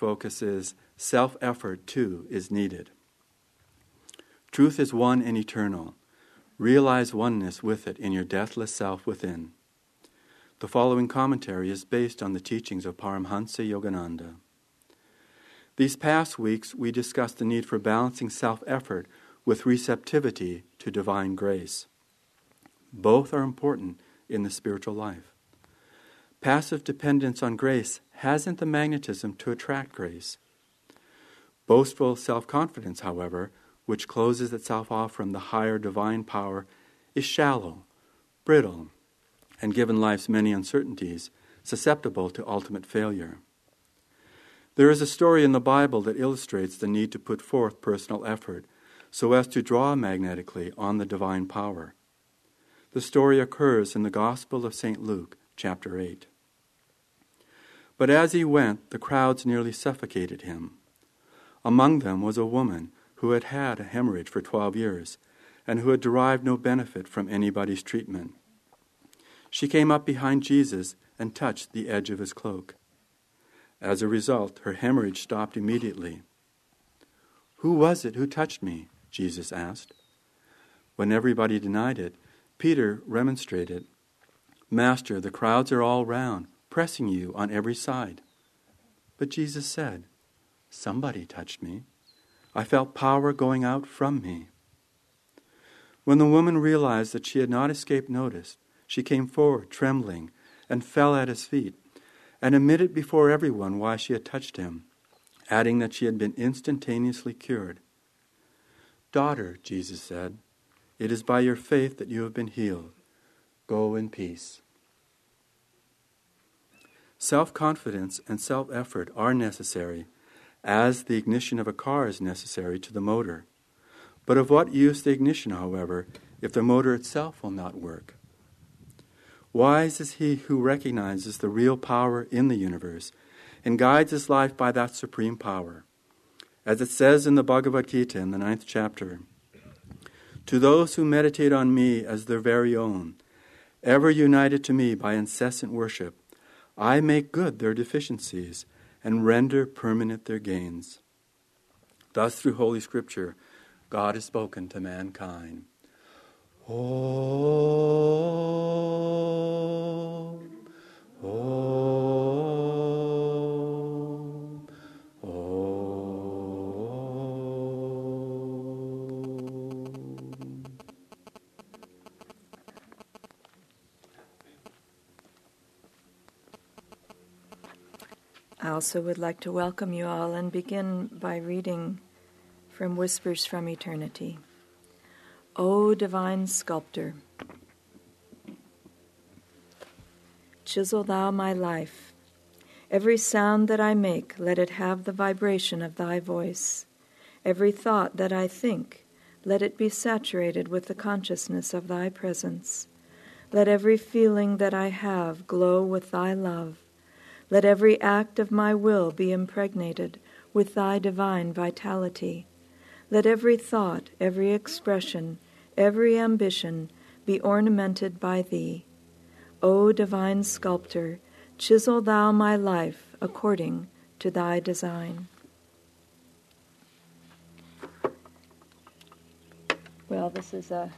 focus is self effort too is needed. Truth is one and eternal. Realize oneness with it in your deathless self within. The following commentary is based on the teachings of Paramhansa Yogananda. These past weeks, we discussed the need for balancing self effort with receptivity to divine grace. Both are important in the spiritual life. Passive dependence on grace hasn't the magnetism to attract grace. Boastful self confidence, however, which closes itself off from the higher divine power, is shallow, brittle, and given life's many uncertainties, susceptible to ultimate failure. There is a story in the Bible that illustrates the need to put forth personal effort so as to draw magnetically on the divine power. The story occurs in the Gospel of St. Luke, chapter 8. But as he went, the crowds nearly suffocated him. Among them was a woman who had had a hemorrhage for 12 years and who had derived no benefit from anybody's treatment. She came up behind Jesus and touched the edge of his cloak. As a result, her hemorrhage stopped immediately. Who was it who touched me? Jesus asked. When everybody denied it, Peter remonstrated Master, the crowds are all round, pressing you on every side. But Jesus said, Somebody touched me. I felt power going out from me. When the woman realized that she had not escaped notice, she came forward, trembling, and fell at his feet, and admitted before everyone why she had touched him, adding that she had been instantaneously cured. Daughter, Jesus said, it is by your faith that you have been healed. Go in peace. Self confidence and self effort are necessary as the ignition of a car is necessary to the motor. But of what use the ignition, however, if the motor itself will not work? Wise is he who recognizes the real power in the universe and guides his life by that supreme power. As it says in the Bhagavad Gita in the ninth chapter, to those who meditate on me as their very own, ever united to me by incessant worship, I make good their deficiencies and render permanent their gains. Thus, through Holy Scripture, God has spoken to mankind. Oh, also would like to welcome you all and begin by reading from Whispers from Eternity. O divine sculptor, chisel thou my life. Every sound that I make, let it have the vibration of thy voice. Every thought that I think, let it be saturated with the consciousness of thy presence. Let every feeling that I have glow with thy love. Let every act of my will be impregnated with thy divine vitality. Let every thought, every expression, every ambition be ornamented by thee. O divine sculptor, chisel thou my life according to thy design. Well, this is a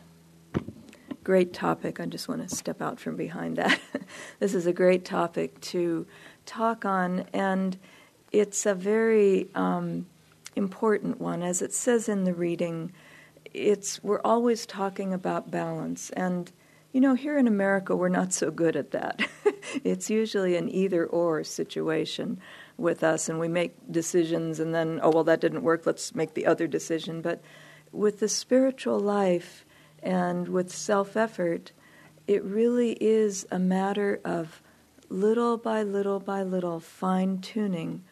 great topic. I just want to step out from behind that. this is a great topic to talk on, and it's a very um, important one. As it says in the reading, it's we're always talking about balance, and you know, here in America, we're not so good at that. it's usually an either or situation with us, and we make decisions, and then, oh, well, that didn't work, let's make the other decision. But with the spiritual life and with self effort, it really is a matter of little by little by little fine tuning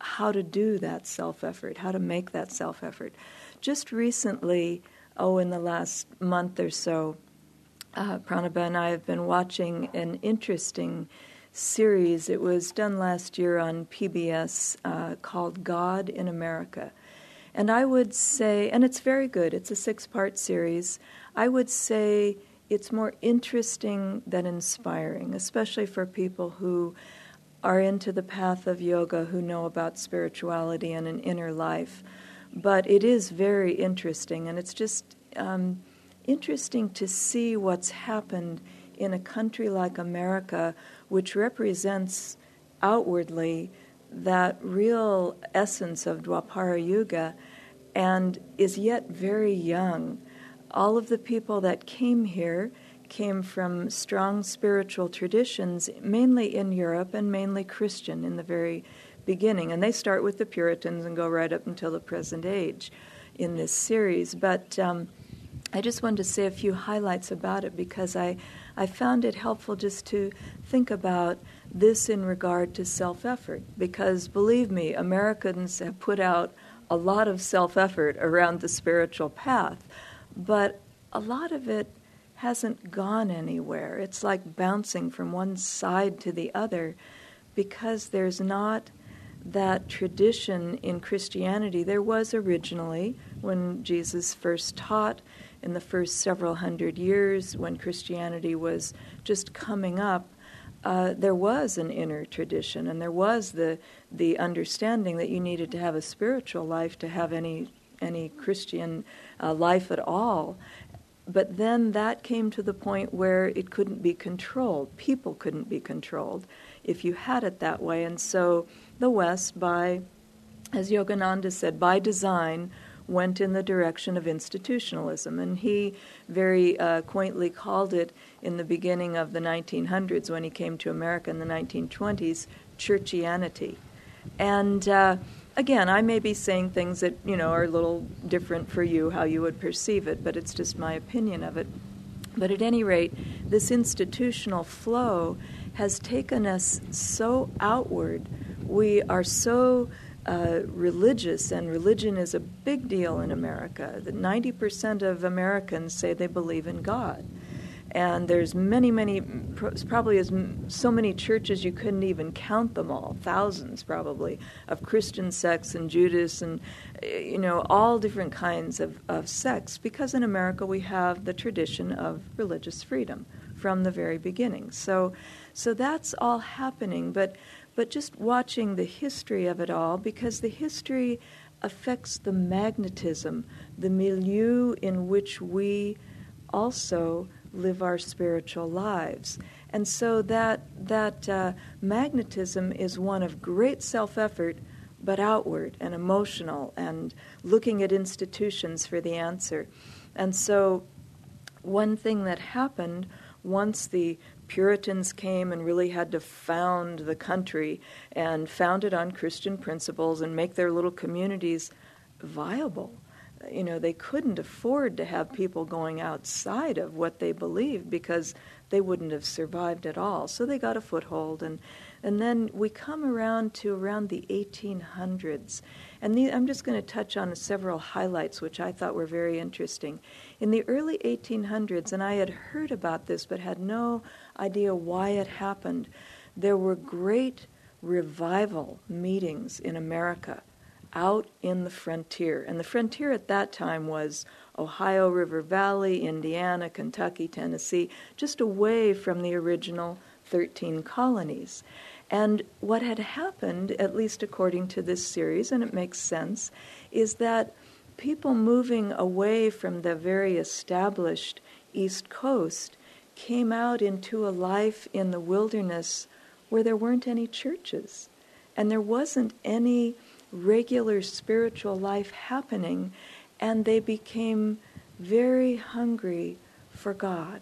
how to do that self effort, how to make that self effort. Just recently, oh, in the last month or so, uh, Pranaba and I have been watching an interesting series. It was done last year on PBS uh, called God in America. And I would say, and it's very good, it's a six part series. I would say it's more interesting than inspiring, especially for people who are into the path of yoga who know about spirituality and an inner life. But it is very interesting, and it's just um, interesting to see what's happened in a country like America, which represents outwardly that real essence of Dwapara Yuga and is yet very young. All of the people that came here came from strong spiritual traditions, mainly in Europe and mainly Christian in the very beginning. And they start with the Puritans and go right up until the present age in this series. But um, I just wanted to say a few highlights about it because I, I found it helpful just to think about this in regard to self effort. Because believe me, Americans have put out a lot of self effort around the spiritual path, but a lot of it hasn't gone anywhere. It's like bouncing from one side to the other because there's not that tradition in Christianity. There was originally when Jesus first taught in the first several hundred years when Christianity was just coming up. Uh, there was an inner tradition, and there was the the understanding that you needed to have a spiritual life to have any any Christian uh, life at all but then that came to the point where it couldn't be controlled. People couldn't be controlled if you had it that way. And so the West, by, as Yogananda said, by design, went in the direction of institutionalism. And he very uh, quaintly called it in the beginning of the 1900s, when he came to America in the 1920s, churchianity. And uh, again, I may be saying things that you know are a little different for you, how you would perceive it, but it's just my opinion of it. But at any rate, this institutional flow has taken us so outward. We are so uh, religious, and religion is a big deal in America. That 90% of Americans say they believe in God and there's many many probably as so many churches you couldn't even count them all. Thousands probably of christian sects and judas and eh, you know all different kinds of, of sects. Because in america we have the tradition of religious freedom from the very beginning. So so that's all happening. But but just watching the history of it all because the history affects the magnetism the milieu in which we also live our spiritual lives. And so that, that uh, magnetism is one of great self effort, but outward and emotional, and looking at institutions for the answer. And so, one thing that happened once the Puritans came and really had to found the country and found it on Christian principles and make their little communities viable you know, they couldn't afford to have people going outside of what they believed because they wouldn't have survived at all. So they got a foothold, and and then we come around to around the 1800s, and the, I'm just going to touch on several highlights which I thought were very interesting. In the early 1800s, and I had heard about this but had no idea why it happened. There were great revival meetings in America out in the frontier. And the frontier at that time was Ohio River Valley, Indiana, Kentucky, Tennessee, just away from the original 13 colonies. And what had happened, at least according to this series, and it makes sense, is that people moving away from the very established East Coast came out into a life in the wilderness where there weren't any churches and there wasn't any regular spiritual life happening, and they became very hungry for God.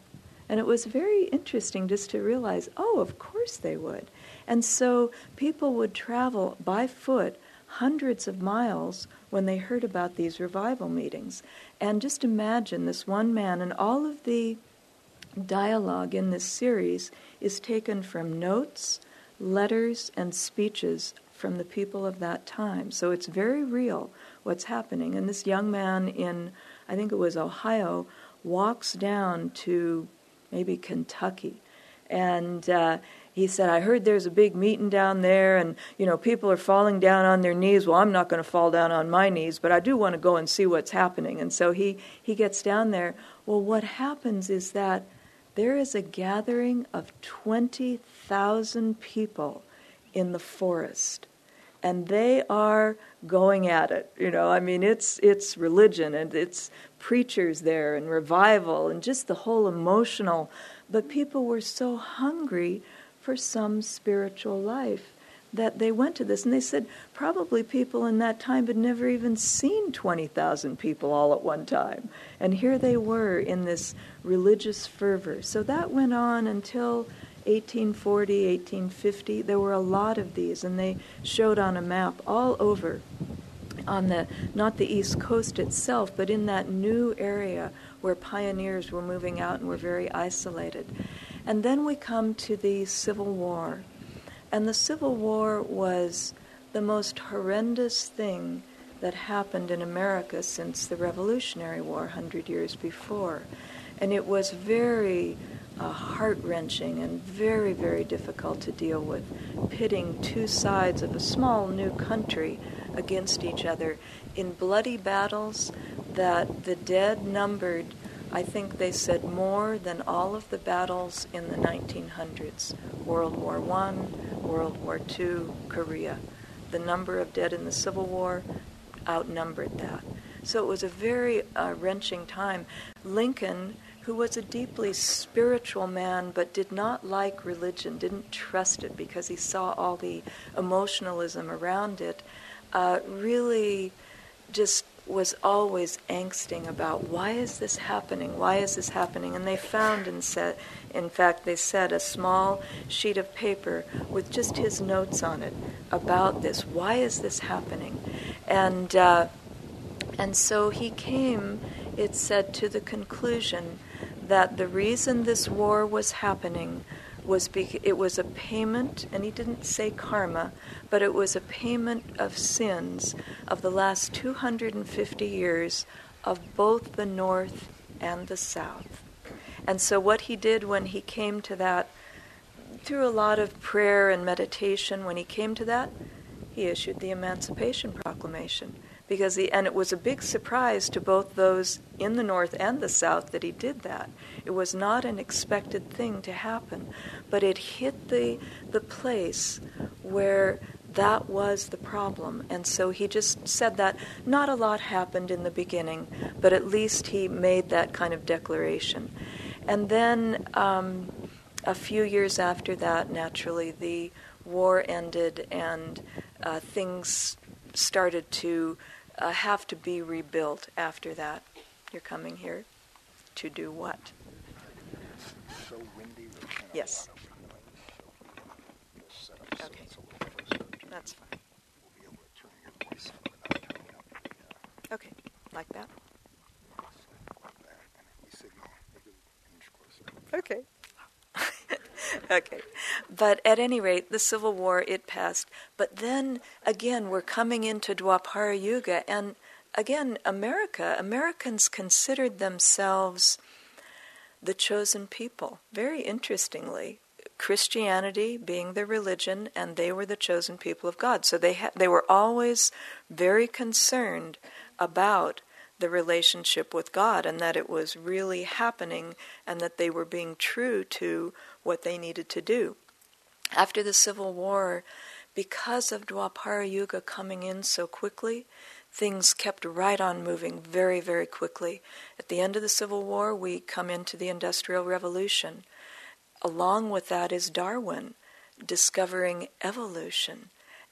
And it was very interesting just to realize, oh, of course they would. And so people would travel by foot hundreds of miles when they heard about these revival meetings. And just imagine this one man, and all of the dialogue in this series is taken from notes, letters, and speeches from the people of that time. So it's very real what's happening. And this young man in, I think it was Ohio, walks down to maybe Kentucky. And uh, he said, I heard there's a big meeting down there, and you know people are falling down on their knees. Well, I'm not going to fall down on my knees, but I do want to go and see what's happening. And so he he gets down there. Well, what happens is that there is a gathering of twenty thousand people in the forest. And they are going at it. You know, I mean, it's, it's religion and it's preachers there and revival and just the whole emotional. But people were so hungry for some spiritual life that they went to this. And they said probably people in that time had never even seen 20,000 people all at one time. And here they were in this religious fervor. So that went on until 1840, 1850. There were a lot of these, and they showed on a map all over on the not the east coast itself but in that new area where pioneers were moving out and were very isolated and then we come to the civil war and the Civil War was the most horrendous thing that happened in America since the Revolutionary War 100 years before. And it was very uh, heart wrenching and very, very difficult to deal with, pitting two sides of a small new country against each other in bloody battles that the dead numbered I think they said more than all of the battles in the 1900s World War I, World War II, Korea. The number of dead in the Civil War outnumbered that. So it was a very uh, wrenching time. Lincoln, who was a deeply spiritual man but did not like religion, didn't trust it because he saw all the emotionalism around it, uh, really just was always angsting about why is this happening? Why is this happening? And they found and said, in fact, they said a small sheet of paper with just his notes on it about this. Why is this happening? And uh, and so he came. It said to the conclusion that the reason this war was happening was bec- it was a payment, and he didn't say karma, but it was a payment of sins of the last 250 years of both the North and the South. And so, what he did when he came to that, through a lot of prayer and meditation, when he came to that, he issued the Emancipation Proclamation because he, and it was a big surprise to both those in the north and the south that he did that. It was not an expected thing to happen, but it hit the the place where that was the problem. And so he just said that not a lot happened in the beginning, but at least he made that kind of declaration. And then um, a few years after that, naturally, the war ended and uh, things started to uh, have to be rebuilt after that. You're coming here to do what? So windy. Yes. Okay. That's fine. Okay, like that? Okay. okay. But at any rate, the Civil War, it passed. But then again, we're coming into Dwapara Yuga, and again, America, Americans considered themselves the chosen people. Very interestingly, Christianity being their religion, and they were the chosen people of God. So they ha- they were always very concerned about the relationship with God and that it was really happening and that they were being true to what they needed to do. After the Civil War, because of Dwapara Yuga coming in so quickly, things kept right on moving very, very quickly. At the end of the Civil War, we come into the Industrial Revolution. Along with that is Darwin discovering evolution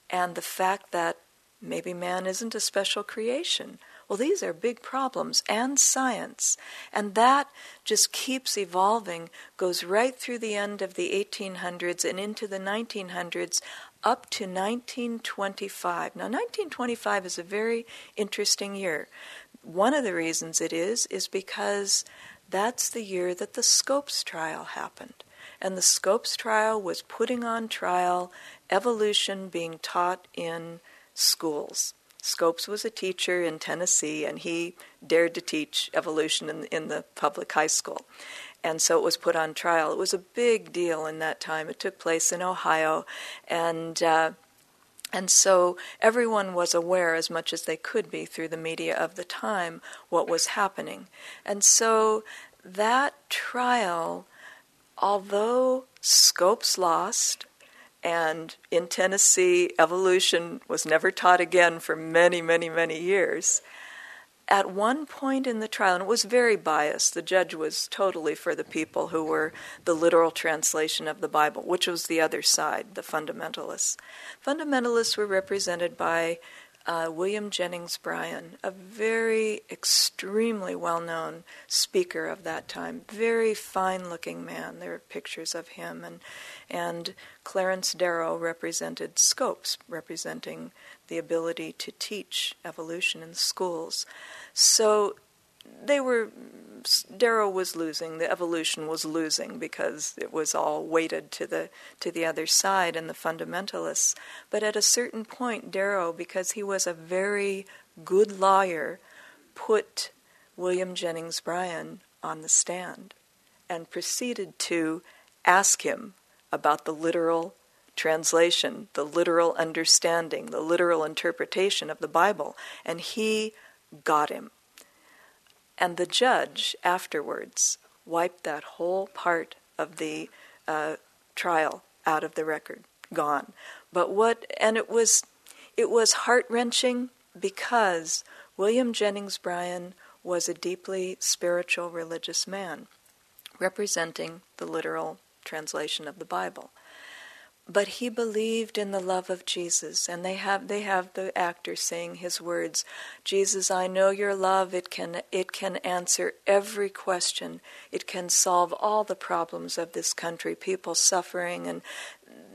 and the fact that maybe man isn't a special creation. Well, these are big problems and science. And that just keeps evolving, goes right through the end of the 1800s and into the 1900s up to 1925. Now, 1925 is a very interesting year. One of the reasons it is, is because that's the year that the Scopes trial happened. And the Scopes trial was putting on trial evolution being taught in schools. Scopes was a teacher in Tennessee, and he dared to teach evolution in, in the public high school. And so it was put on trial. It was a big deal in that time. It took place in Ohio, and uh, and so everyone was aware, as much as they could be through the media of the time, what was happening. And so that trial, although Scopes lost, And in Tennessee, evolution was never taught again for many, many, many years. At one point in the trial, and it was very biased, the judge was totally for the people who were the literal translation of the Bible, which was the other side, the fundamentalists. Fundamentalists were represented by uh, William Jennings Bryan, a very extremely well known speaker of that time, very fine looking man. There are pictures of him, and, and Clarence Darrow represented Scopes, representing the ability to teach evolution in schools. So they were Darrow was losing, the evolution was losing because it was all weighted to the to the other side and the fundamentalists. But at a certain point, Darrow, because he was a very good lawyer, put William Jennings Bryan on the stand and proceeded to ask him about the literal translation, the literal understanding, the literal interpretation of the Bible, and he got him. And the judge afterwards wiped that whole part of the uh, trial out of the record, gone. But what, and it was, it was heart wrenching because William Jennings Bryan was a deeply spiritual religious man, representing the literal translation of the Bible but he believed in the love of Jesus and they have they have the actor saying his words Jesus I know your love. It can it can answer every question. It can solve all the problems of this country people suffering. And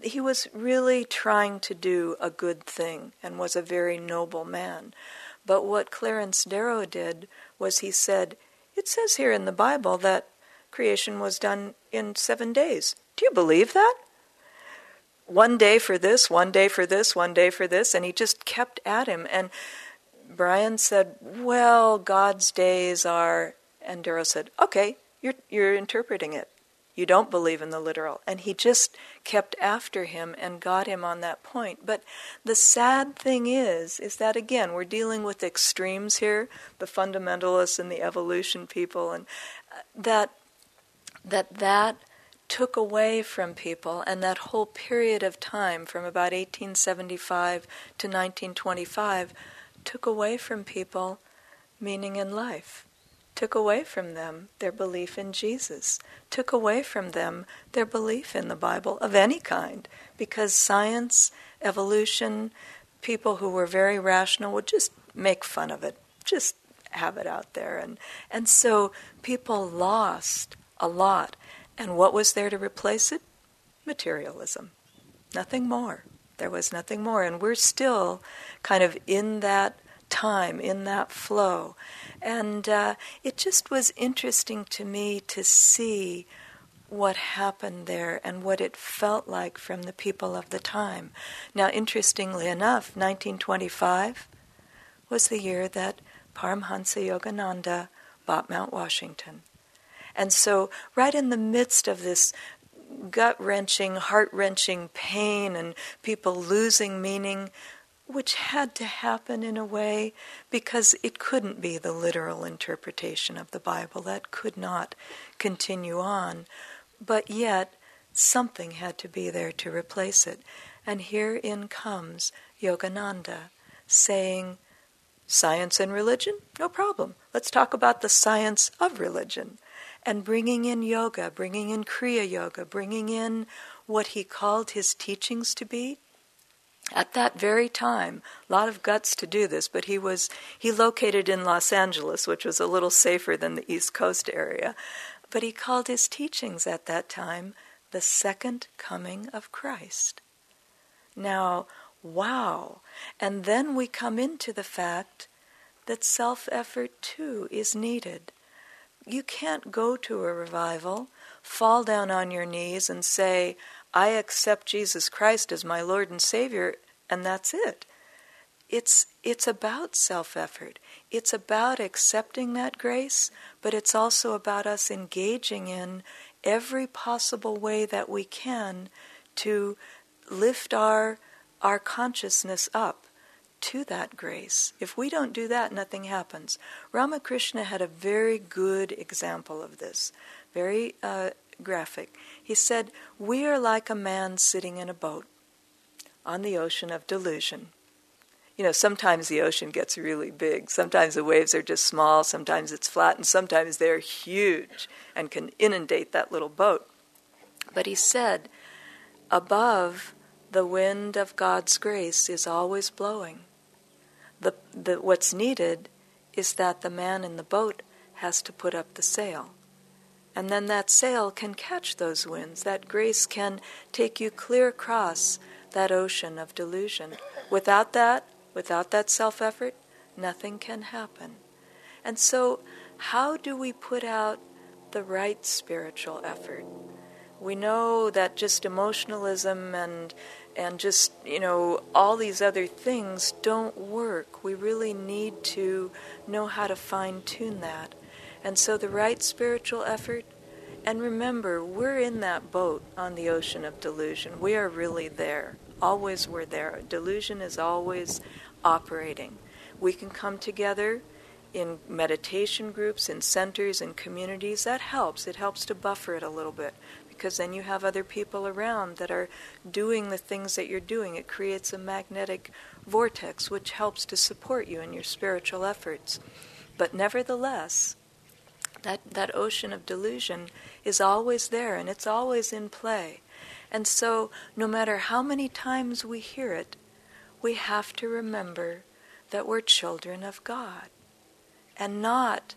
he was really trying to do a good thing and was a very noble man. But what Clarence Darrow did was he said it says here in the Bible that creation was done in 7 days. Do you believe that one day for this, one day for this, one day for this, and he just kept at him. And Bryan said, Well, God's days are. And Darrow said, Okay, you're, you're interpreting it. You don't believe in the literal. And he just kept after him and got him on that point. But the sad thing is, is that again, we're dealing with extremes here, the fundamentalists and the evolution people, and uh, that that that took away from people, and that whole period of time from about 1875 to 1925 took away from people meaning in life, took away from them their belief in Jesus, took away from them their belief in the Bible of any kind, because science, evolution, people who were very rational would just make fun of it, just have it out there. And, and so people lost a lot and what was there to replace it? Materialism. Nothing more. There was nothing more. And we're still kind of in that time, in that flow. And uh, it just was interesting to me to see what happened there and what it felt like from the people of the time. Now, interestingly enough, 1925 was the year that Paramhansa Yogananda bought Mount Washington. And so, right in the midst of this gut wrenching, heart wrenching pain and people losing meaning, which had to happen in a way because it couldn't be the literal interpretation of the Bible. That could not continue on. But yet, something had to be there to replace it. And herein comes Yogananda saying, Science and religion? No problem. Let's talk about the science of religion and bringing in yoga, bringing in Kriya Yoga, bringing in what he called his teachings to be. At that very time, a lot of guts to do this, but he was he located in Los Angeles, which was a little safer than the East Coast area. But he called his teachings at that time the second coming of Christ. Now, wow. And then we come into the fact that self effort too is needed you can't go to a revival, fall down on your knees, and say, I accept Jesus Christ as my Lord and Savior, and that's it. It's, it's about self effort. It's about accepting that grace, but it's also about us engaging in every possible way that we can to lift our, our consciousness up to that grace. If we don't do that, nothing happens. Ramakrishna had a very good example of this, very uh, graphic. He said, We are like a man sitting in a boat. on the ocean of delusion. You know, sometimes the ocean gets really big. Sometimes the waves are just small. Sometimes it's flat. And sometimes they're huge and can inundate that little boat. But he said, above, the wind of God's grace is always blowing. The, the, what's needed is that the man in the boat has to put up the sail. And then that sail can catch those winds. That grace can take you clear across that ocean of delusion. Without that, without that self effort, nothing can happen. And so, how do we put out the right spiritual effort? We know that just emotionalism and and just you know all these other things don't work. We really need to know how to fine tune that. And so the right spiritual effort and remember, we're in that boat on the ocean of delusion. We are really there. Always we're there. Delusion is always operating. We can come together in meditation groups, in centers, in communities. That helps. It helps to buffer it a little bit because then you have other people around that are doing the things that you're doing. It creates a magnetic vortex which helps to support you in your spiritual efforts. But nevertheless, that, that ocean of delusion is always there and it's always in play. And so, no matter how many times we hear it, we have to remember that we're children of God and not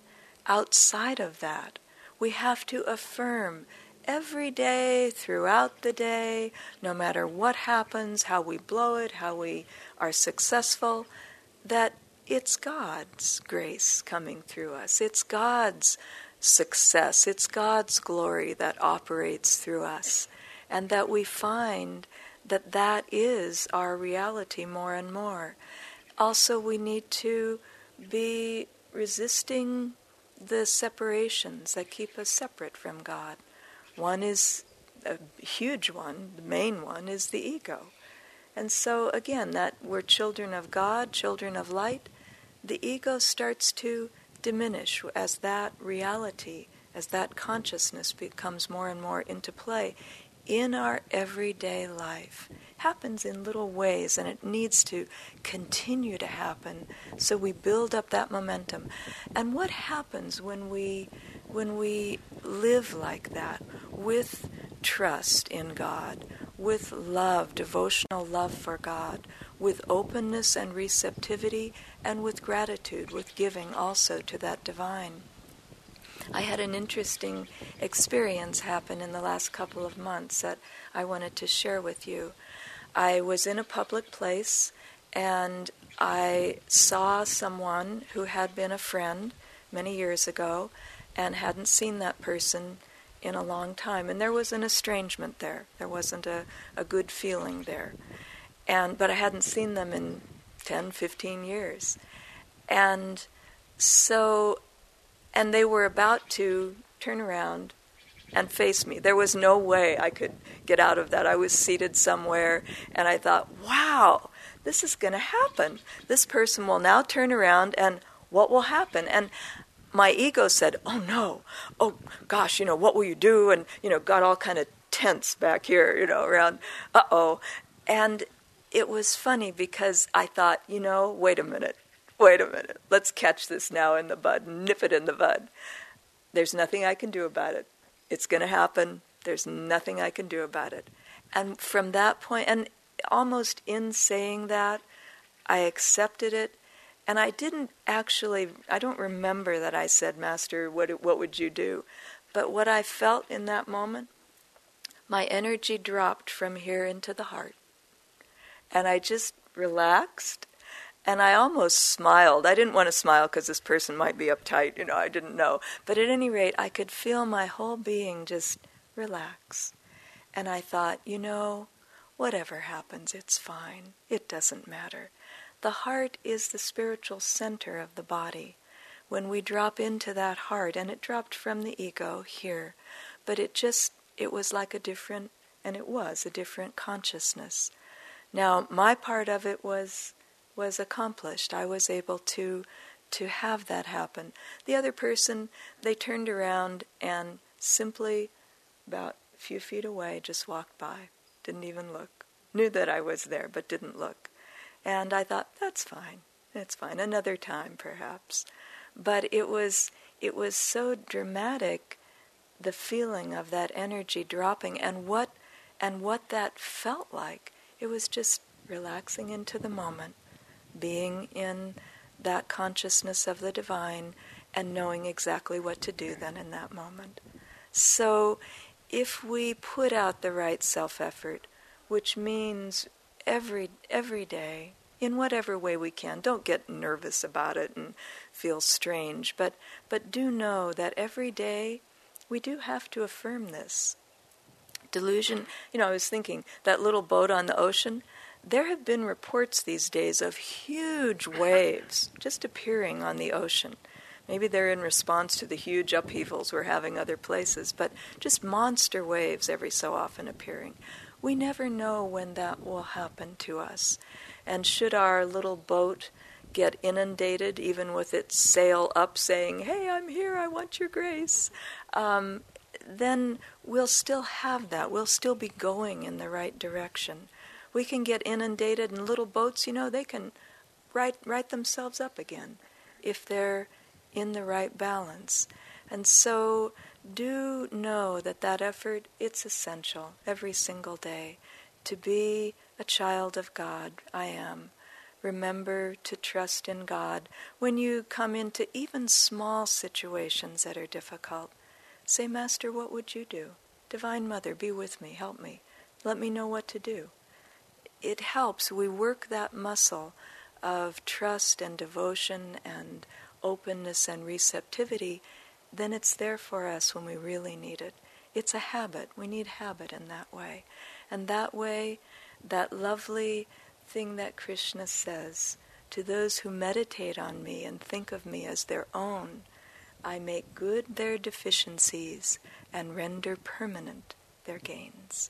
outside of that. We have to affirm every day, throughout the day, no matter what happens, how we blow it, how we are successful, that it's God's grace coming through us. It's God's success. It's God's glory that operates through us. And that we find that that is our reality more and more. Also, we need to be resisting the separations that keep us separate from God. One is a huge one, the main one is the ego. And so, again, that we're children of God, children of light, the ego starts to diminish as that reality, as that consciousness becomes more and more into play in our everyday life. Happens in little ways, and it needs to continue to happen so we build up that momentum. And what happens when we when we live like that with trust in God, with love, devotional love for God, with openness and receptivity, and with gratitude, with giving also to that divine. I had an interesting experience happen in the last couple of months that I wanted to share with you. I was in a public place and I saw someone who had been a friend many years ago and hadn't seen that person in a long time. And there was an estrangement there. There wasn't a, a good feeling there. And but I hadn't seen them in 10, 15 years. And so and they were about to turn around and face me. There was no way I could get out of that. I was seated somewhere and I thought, "Wow, this is going to happen. This person will now turn around and what will happen?" And my ego said, "Oh no, oh gosh, you know what will you do?" And you know, got all kind of tense back here, you know, around, uh oh, and it was funny because I thought, you know, wait a minute, wait a minute, let's catch this now in the bud, nip it in the bud. There's nothing I can do about it. It's going to happen. There's nothing I can do about it. And from that point, and almost in saying that, I accepted it and I didn't actually, I don't remember that I said, Master, what, what would you do? But what I felt in that moment, my energy dropped from here into the heart. And I just relaxed and I almost smiled. I didn't want to smile because this person might be uptight, you know, I didn't know. But at any rate, I could feel my whole being just relax. And I thought, you know, whatever happens, it's fine. It doesn't matter. The heart is the spiritual center of the body. When we drop into that heart, and it dropped from the ego here, but it just, it was like a different, and it was a different consciousness. Now, my part of it was was accomplished. I was able to to have that happen. The other person, they turned around and simply about a few feet away just walked by, didn't even look. knew that I was there but didn't look. And I thought, that's fine. That's fine. Another time, perhaps. But it was it was so dramatic, the feeling of that energy dropping, and what and what that felt like. It was just relaxing into the moment, being in that consciousness of the divine, and knowing exactly what to do then in that moment. So, if we put out the right self effort, which means every every day in whatever way we can. Don't get nervous about it and feel strange, but but do know that every day we do have to affirm this. Delusion, you know, I was thinking that little boat on the ocean, there have been reports these days of huge waves just appearing on the ocean. Maybe they're in response to the huge upheavals we're having other places, but just monster waves every so often appearing. We never know when that will happen to us. And should our little boat get inundated, even with its sail up saying, Hey, I'm here, I want your grace, um, then we'll still have that. We'll still be going in the right direction. We can get inundated, and little boats, you know, they can right, right themselves up again if they're in the right balance. And so do know that that effort, it's essential every single day to be a child of God, I am. Remember to trust in God when you come into even small situations that are difficult. Say, Master, what would you do? Divine Mother, be with me, help me. Let me know what to do. It helps. We work that muscle of trust and devotion and openness and receptivity, then it's there for us when we really need it. It's a habit. We need habit in that way. And that way, that lovely thing that Krishna says to those who meditate on me and think of me as their own, I make good their deficiencies and render permanent their gains.